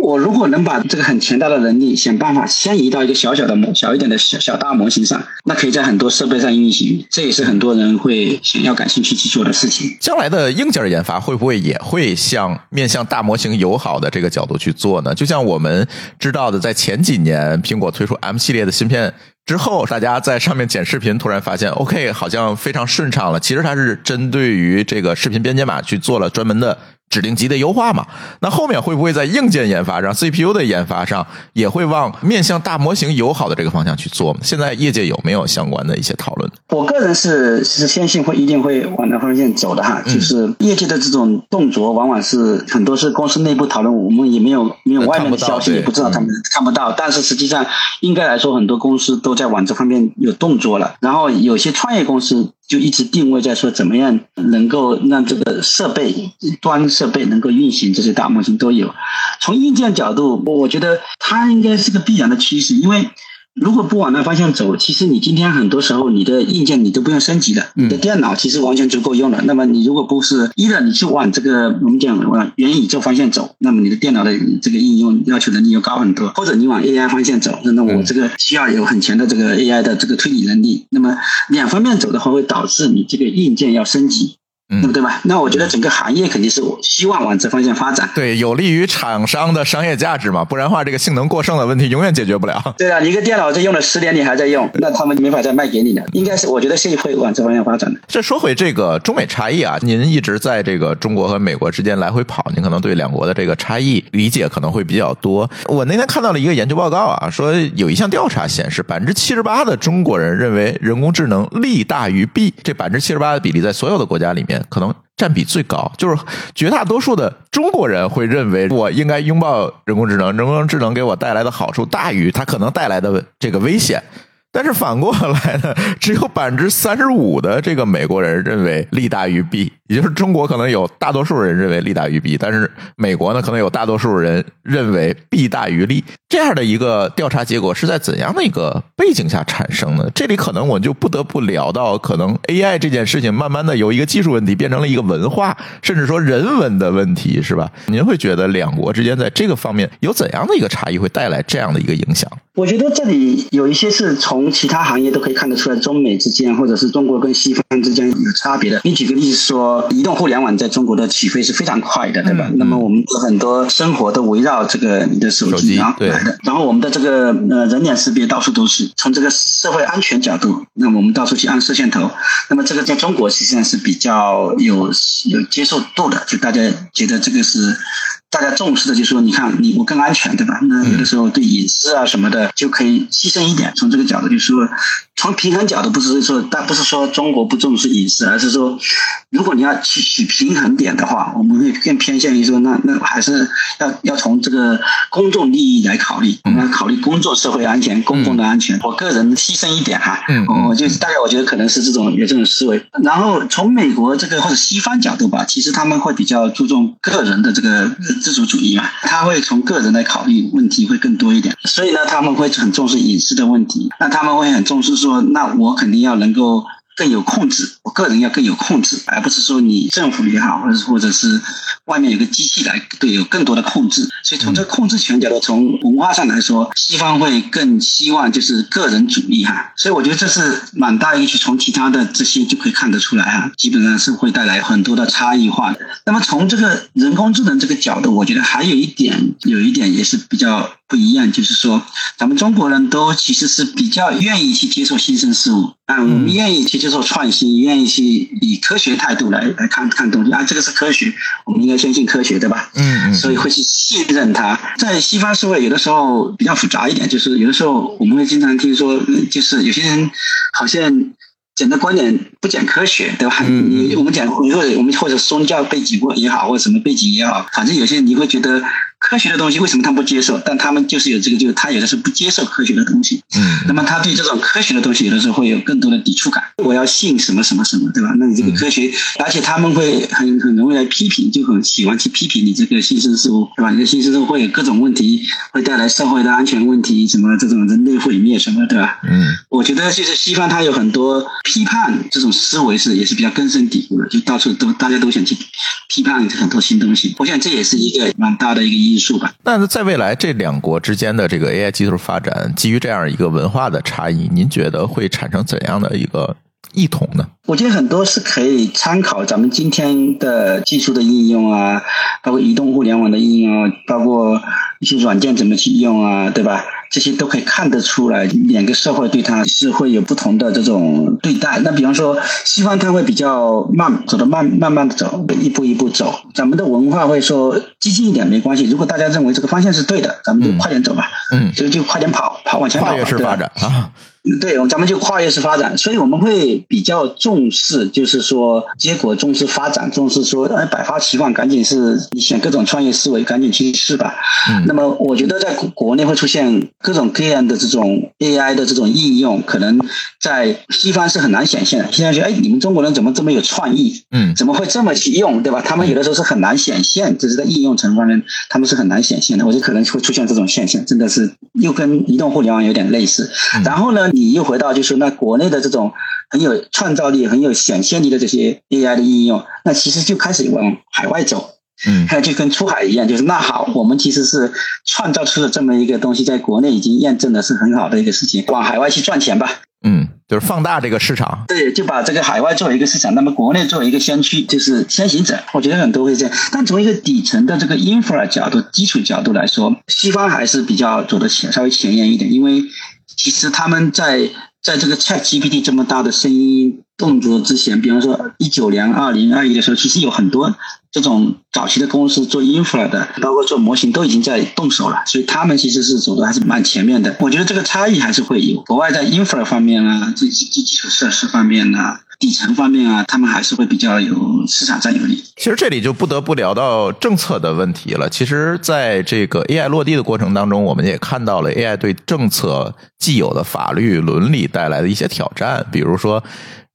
我如果能把这个很强大的能力想办法迁移到一个小小的模、小一点的小小大模型上，那可以在很多设备上运行，这也是很多人会想要感兴趣去做的事情。将来的硬件研发会不会也会向面向大模型友好的这个角度去做呢？就像我们知道的，在前几年苹果推出 M 系列的芯片之后，大家在上面剪视频，突然发现 OK 好像非常顺畅了。其实它是针对于这个视频编解码去做了专门的。指令集的优化嘛，那后面会不会在硬件研发上、CPU 的研发上也会往面向大模型友好的这个方向去做？现在业界有没有相关的一些讨论？我个人是是相信会一定会往那方向走的哈，就是业界的这种动作，往往是很多是公司内部讨论，我们也没有没有外面的消息，也不知道他们看不到。但是实际上，应该来说，很多公司都在往这方面有动作了。然后有些创业公司。就一直定位在说怎么样能够让这个设备端设备能够运行这些大模型都有。从硬件角度，我觉得它应该是个必然的趋势，因为。如果不往那方向走，其实你今天很多时候你的硬件你都不用升级的，你的电脑其实完全足够用了。那么你如果不是一的，你去往这个我们讲往元宇宙方向走，那么你的电脑的这个应用要求能力又高很多。或者你往 AI 方向走，那我这个需要有很强的这个 AI 的这个推理能力。那么两方面走的话，会导致你这个硬件要升级。对不对吧？那我觉得整个行业肯定是我希望往这方向发展。对，有利于厂商的商业价值嘛？不然的话，这个性能过剩的问题永远解决不了。对啊，你一个电脑这用了十年，你还在用，那他们没法再卖给你了。应该是，我觉得是会往这方向发展的。这说回这个中美差异啊，您一直在这个中国和美国之间来回跑，您可能对两国的这个差异理解可能会比较多。我那天看到了一个研究报告啊，说有一项调查显示，百分之七十八的中国人认为人工智能利大于弊。这百分之七十八的比例，在所有的国家里面可能。占比最高，就是绝大多数的中国人会认为我应该拥抱人工智能，人工智能给我带来的好处大于它可能带来的这个危险。但是反过来呢，只有百分之三十五的这个美国人认为利大于弊，也就是中国可能有大多数人认为利大于弊，但是美国呢可能有大多数人认为弊大于利。这样的一个调查结果是在怎样的一个背景下产生的？这里可能我就不得不聊到，可能 AI 这件事情慢慢的由一个技术问题变成了一个文化，甚至说人文的问题，是吧？您会觉得两国之间在这个方面有怎样的一个差异，会带来这样的一个影响？我觉得这里有一些是从其他行业都可以看得出来，中美之间或者是中国跟西方之间有差别的。你举个例子说，移动互联网在中国的起飞是非常快的，对吧？那么我们的很多生活都围绕这个你的手机啊来的。然后我们的这个呃人脸识别到处都是。从这个社会安全角度，那么我们到处去按摄像头，那么这个在中国实际上是比较有有接受度的，就大家觉得这个是。大家重视的就是说，你看你我更安全，对吧？那有的时候对隐私啊什么的就可以牺牲一点。从这个角度，就是说，从平衡角度，不是说，但不是说中国不重视隐私，而是说，如果你要去取平衡点的话，我们会更偏向于说，那那还是要要从这个公众利益来考虑，我们要考虑公众社会安全、公共的安全。我个人牺牲一点哈，我就大概我觉得可能是这种有这种思维。然后从美国这个或者西方角度吧，其实他们会比较注重个人的这个。自主主义嘛，他会从个人来考虑问题会更多一点，所以呢，他们会很重视隐私的问题。那他们会很重视说，那我肯定要能够。更有控制，我个人要更有控制，而不是说你政府也好，或者或者是外面有个机器来对有更多的控制。所以从这控制权角度，从文化上来说，西方会更希望就是个人主义哈。所以我觉得这是蛮大一个，从其他的这些就可以看得出来哈，基本上是会带来很多的差异化的。那么从这个人工智能这个角度，我觉得还有一点，有一点也是比较。不一样，就是说，咱们中国人都其实是比较愿意去接受新生事物啊，我们愿意去接受创新，愿意去以科学态度来来看看东西啊，这个是科学，我们应该相信科学，对吧？嗯嗯。所以会去信任它。在西方社会，有的时候比较复杂一点，就是有的时候我们会经常听说，就是有些人好像讲的观点不讲科学，对吧？你我们讲，或者我们或者宗教背景或也好，或者什么背景也好，反正有些人你会觉得。科学的东西为什么他不接受？但他们就是有这个，就是他有的是不接受科学的东西。嗯，那么他对这种科学的东西，有的时候会有更多的抵触感。我要信什么什么什么，对吧？那你这个科学，而且他们会很很容易来批评，就很喜欢去批评你这个新生事物，对吧？你的新生事物会有各种问题，会带来社会的安全问题，什么这种人类毁灭什么，对吧？嗯，我觉得就是西方，它有很多批判这种思维是也是比较根深蒂固的，就到处都大家都想去批判很多新东西。我想这也是一个蛮大的一个。因素吧。那在未来这两国之间的这个 AI 技术发展，基于这样一个文化的差异，您觉得会产生怎样的一个异同呢？我觉得很多是可以参考咱们今天的技术的应用啊，包括移动互联网的应用，包括一些软件怎么去用啊，对吧？这些都可以看得出来，两个社会对它是会有不同的这种对待。那比方说，西方它会比较慢，走的慢，慢慢的走，一步一步走。咱们的文化会说激进一点没关系。如果大家认为这个方向是对的，咱们就快点走吧。嗯，就就快点跑，跑往前跑。跨越式发展啊。对，咱们就跨越式发展，所以我们会比较重视，就是说结果重视发展，重视说哎百花齐放，赶紧是你选各种创业思维，赶紧去试吧。那么我觉得在国内会出现各种各样的这种 AI 的这种应用，可能在西方是很难显现的。现在觉得哎，你们中国人怎么这么有创意？嗯，怎么会这么去用，对吧？他们有的时候是很难显现，就是在应用层方面，他们是很难显现的。我觉得可能会出现这种现象，真的是又跟移动互联网有点类似。然后呢？你又回到就是那国内的这种很有创造力、很有想象力的这些 AI 的应用，那其实就开始往海外走，嗯，还有就跟出海一样，就是那好，我们其实是创造出了这么一个东西，在国内已经验证的是很好的一个事情，往海外去赚钱吧，嗯，就是放大这个市场，对，就把这个海外作为一个市场，那么国内作为一个先驱，就是先行者，我觉得很多会这样，但从一个底层的这个 infra 角度、基础角度来说，西方还是比较走的前稍微前沿一点，因为。其实他们在在这个 Chat GPT 这么大的声音动作之前，比方说一九年、二零二一的时候，其实有很多这种早期的公司做 infra 的，包括做模型都已经在动手了，所以他们其实是走的还是蛮前面的。我觉得这个差异还是会有，国外在 infra 方面啊，这基基础设施方面呢。底层方面啊，他们还是会比较有市场占有率。其实这里就不得不聊到政策的问题了。其实，在这个 AI 落地的过程当中，我们也看到了 AI 对政策既有的法律伦理带来的一些挑战，比如说。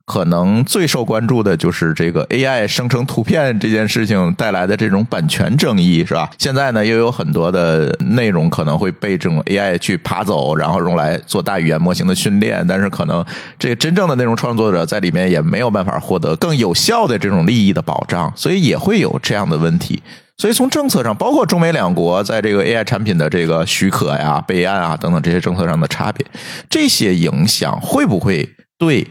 可能最受关注的就是这个 AI 生成图片这件事情带来的这种版权争议，是吧？现在呢，又有很多的内容可能会被这种 AI 去爬走，然后用来做大语言模型的训练，但是可能这个真正的内容创作者在里面也没有办法获得更有效的这种利益的保障，所以也会有这样的问题。所以从政策上，包括中美两国在这个 AI 产品的这个许可呀、备案啊等等这些政策上的差别，这些影响会不会对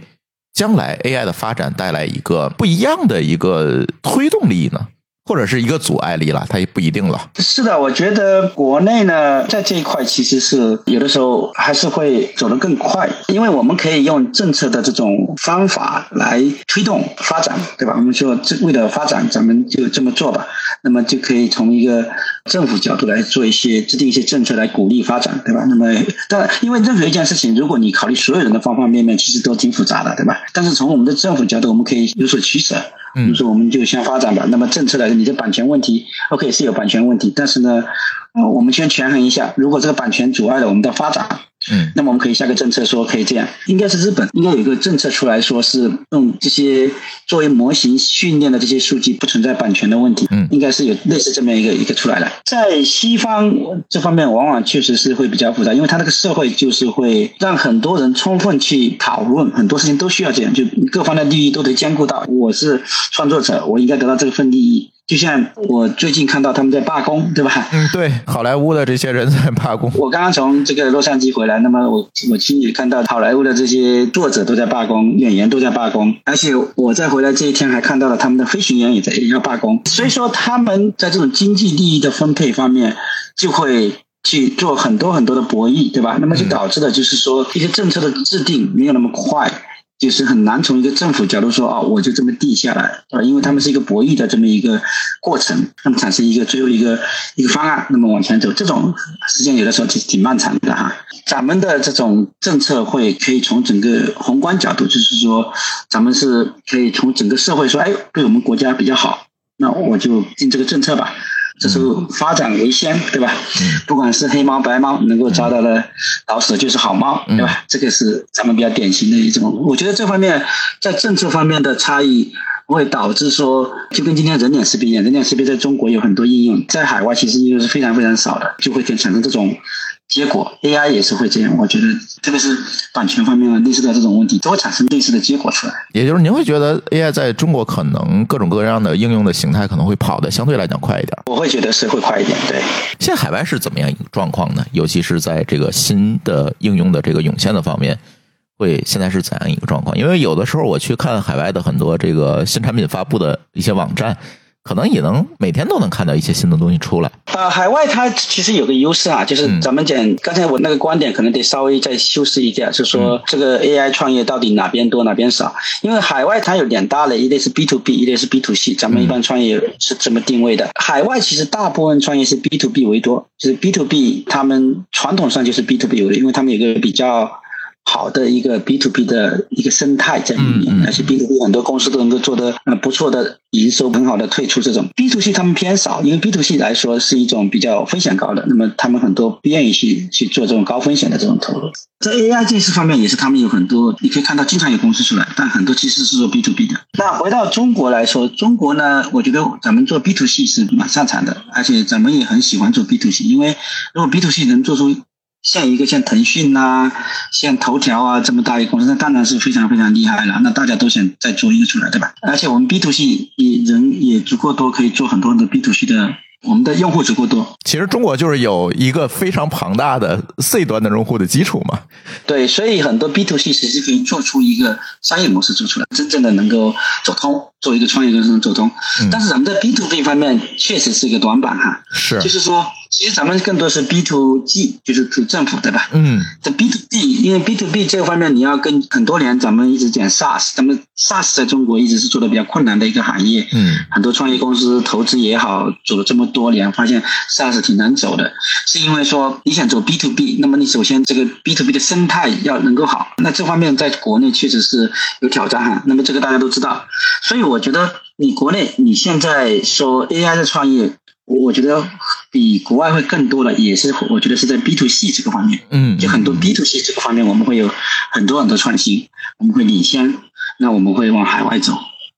将来 AI 的发展带来一个不一样的一个推动力呢？或者是一个阻碍力了，它也不一定了。是的，我觉得国内呢，在这一块其实是有的时候还是会走得更快，因为我们可以用政策的这种方法来推动发展，对吧？我们说这为了发展，咱们就这么做吧。那么就可以从一个政府角度来做一些制定一些政策来鼓励发展，对吧？那么，但因为任何一件事情，如果你考虑所有人的方方面面，其实都挺复杂的，对吧？但是从我们的政府角度，我们可以有所取舍。比如说，我们就先发展吧。那么政策来，你的版权问题，OK 是有版权问题，但是呢，呃，我们先权衡一下，如果这个版权阻碍了我们的发展。嗯，那么我们可以下个政策说可以这样，应该是日本应该有一个政策出来说是用这些作为模型训练的这些数据不存在版权的问题，嗯，应该是有类似这么一个一个出来的。在西方这方面往往确实是会比较复杂，因为它那个社会就是会让很多人充分去讨论很多事情都需要这样，就各方的利益都得兼顾到。我是创作者，我应该得到这份利益。就像我最近看到他们在罢工，对吧？嗯，对，好莱坞的这些人在罢工。我刚刚从这个洛杉矶回来，那么我我亲眼看到好莱坞的这些作者都在罢工，演员都在罢工，而且我在回来这一天还看到了他们的飞行员也在也要罢工。所以说他们在这种经济利益的分配方面就会去做很多很多的博弈，对吧？那么就导致的就是说一些政策的制定没有那么快。就是很难从一个政府角度说啊，我就这么定下来啊，因为他们是一个博弈的这么一个过程，那么产生一个最后一个一个方案，那么往前走，这种时间有的时候其实挺漫长的哈。咱们的这种政策会可以从整个宏观角度，就是说，咱们是可以从整个社会说，哎，对我们国家比较好，那我就定这个政策吧。这时候发展为先，对吧？不管是黑猫白猫，能够抓到的老鼠就是好猫，对吧？这个是咱们比较典型的一种。我觉得这方面在政策方面的差异，会导致说，就跟今天人脸识别一样，人脸识别在中国有很多应用，在海外其实应用是非常非常少的，就会产生这种。结果 AI 也是会这样，我觉得特别是版权方面的，类似的这种问题都会产生类似的结果出来。也就是您会觉得 AI 在中国可能各种各样的应用的形态可能会跑得相对来讲快一点。我会觉得是会快一点，对。现在海外是怎么样一个状况呢？尤其是在这个新的应用的这个涌现的方面，会现在是怎样一个状况？因为有的时候我去看海外的很多这个新产品发布的一些网站。可能也能每天都能看到一些新的东西出来。啊，海外它其实有个优势啊，就是咱们讲刚才我那个观点可能得稍微再修饰一下，就是说这个 AI 创业到底哪边多哪边少？因为海外它有两大类，一类是 B to B，一类是 B to C。咱们一般创业是怎么定位的。海外其实大部分创业是 B to B 为多，就是 B to B，他们传统上就是 B to B 为多，因为他们有个比较。好的一个 B to B 的一个生态在里面，而且 B to B 很多公司都能够做得呃不错的营收，很好的退出这种 B to C 他们偏少，因为 B to C 来说是一种比较风险高的，那么他们很多不愿意去去做这种高风险的这种投入。在 AI 这事方面也是他们有很多，你可以看到经常有公司出来，但很多其实是做 B to B 的。那回到中国来说，中国呢，我觉得咱们做 B to C 是蛮擅长的，而且咱们也很喜欢做 B to C，因为如果 B to C 能做出。像一个像腾讯呐，像头条啊这么大一个公司，那当然是非常非常厉害了。那大家都想再做一个出来，对吧？而且我们 B to C 也人也足够多，可以做很多的 B to C 的。我们的用户足够多，其实中国就是有一个非常庞大的 C 端的用户的基础嘛。对，所以很多 B to C 其实可以做出一个商业模式做出来，真正的能够走通，做一个创业公司走通。但是咱们在 B to B 方面确实是一个短板哈。是，就是说，其实咱们更多是 B to G，就是 to 政府，对吧？嗯。这 B to B，因为 B to B 这个方面你要跟很多年，咱们一直讲 SaaS，咱们 SaaS 在中国一直是做的比较困难的一个行业。嗯。很多创业公司投资也好，走了这么。多年发现 SaaS 挺难走的，是因为说你想走 B to B，那么你首先这个 B to B 的生态要能够好，那这方面在国内确实是有挑战哈。那么这个大家都知道，所以我觉得你国内你现在说 AI 的创业，我觉得比国外会更多的，也是我觉得是在 B to C 这个方面，嗯，就很多 B to C 这个方面我们会有很多很多创新，我们会领先。那我们会往海外走。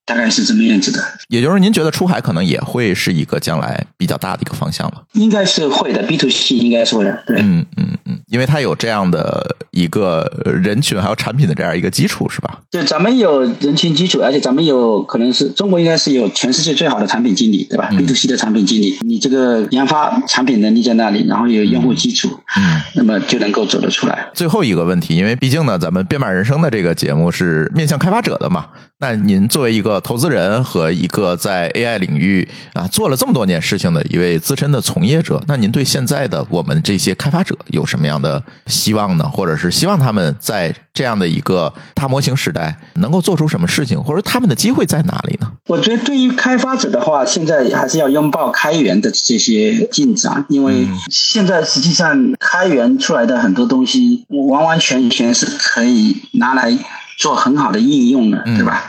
大概是这么样子的，也就是您觉得出海可能也会是一个将来比较大的一个方向了？应该是会的，B to C 应该是会的，对，嗯嗯嗯，因为它有这样的一个人群还有产品的这样一个基础，是吧？对，咱们有人群基础，而且咱们有可能是中国应该是有全世界最好的产品经理，对吧？B to C 的产品经理，你这个研发产品能力在那里，然后有用户基础，嗯，那么就能够走得出来。最后一个问题，因为毕竟呢，咱们编码人生的这个节目是面向开发者的嘛。那您作为一个投资人和一个在 AI 领域啊做了这么多年事情的一位资深的从业者，那您对现在的我们这些开发者有什么样的希望呢？或者是希望他们在这样的一个大模型时代能够做出什么事情，或者他们的机会在哪里呢？我觉得对于开发者的话，现在还是要拥抱开源的这些进展，因为现在实际上开源出来的很多东西，完完全全是可以拿来。做很好的应用的，对吧？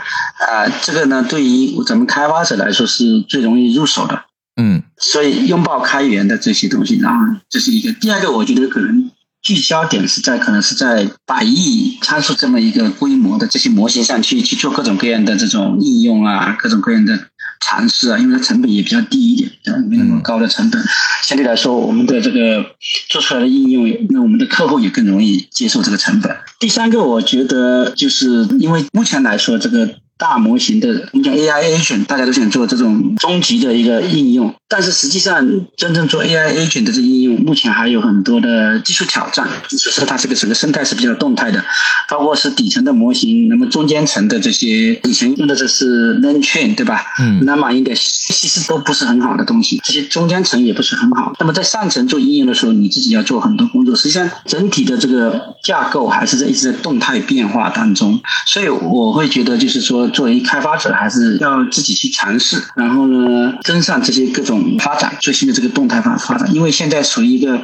啊，这个呢，对于咱们开发者来说是最容易入手的。嗯，所以拥抱开源的这些东西，然后这是一个。第二个，我觉得可能聚焦点是在可能是在百亿参数这么一个规模的这些模型上去去做各种各样的这种应用啊，各种各样的。尝试啊，因为它成本也比较低一点，没那么高的成本，相对来说，我们的这个做出来的应用，那我们的客户也更容易接受这个成本。第三个，我觉得就是因为目前来说，这个。大模型的，我们讲 AI agent，大家都想做这种终极的一个应用，但是实际上真正做 AI agent 的这个应用，目前还有很多的技术挑战。就是说，它这个整个生态是比较动态的，包括是底层的模型，那么中间层的这些以前用的这是 learn chain，对吧？嗯，那么应该其实都不是很好的东西，这些中间层也不是很好。那么在上层做应用的时候，你自己要做很多工作。实际上，整体的这个架构还是在一直在动态变化当中，所以我会觉得就是说。作为开发者，还是要自己去尝试，然后呢，跟上这些各种发展，最新的这个动态发发展。因为现在属于一个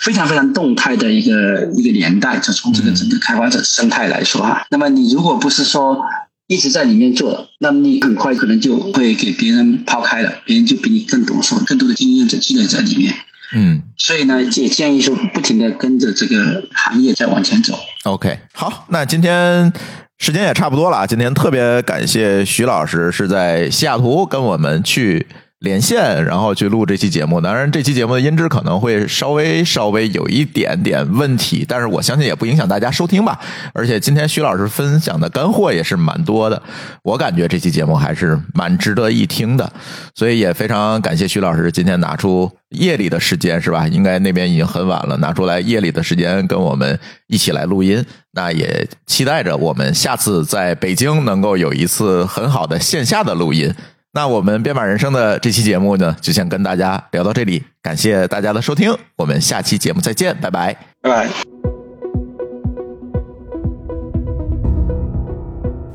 非常非常动态的一个一个年代，就从这个整个开发者生态来说哈。那么你如果不是说一直在里面做，那么你很快可能就会给别人抛开了，别人就比你更懂，说更多的经验在积累在里面。嗯，所以呢，也建议说不停的跟着这个行业在往前走。OK，好，那今天。时间也差不多了啊，今天特别感谢徐老师是在西雅图跟我们去。连线，然后去录这期节目。当然，这期节目的音质可能会稍微稍微有一点点问题，但是我相信也不影响大家收听吧。而且今天徐老师分享的干货也是蛮多的，我感觉这期节目还是蛮值得一听的。所以也非常感谢徐老师今天拿出夜里的时间，是吧？应该那边已经很晚了，拿出来夜里的时间跟我们一起来录音。那也期待着我们下次在北京能够有一次很好的线下的录音。那我们编码人生的这期节目呢，就先跟大家聊到这里，感谢大家的收听，我们下期节目再见，拜拜，拜拜。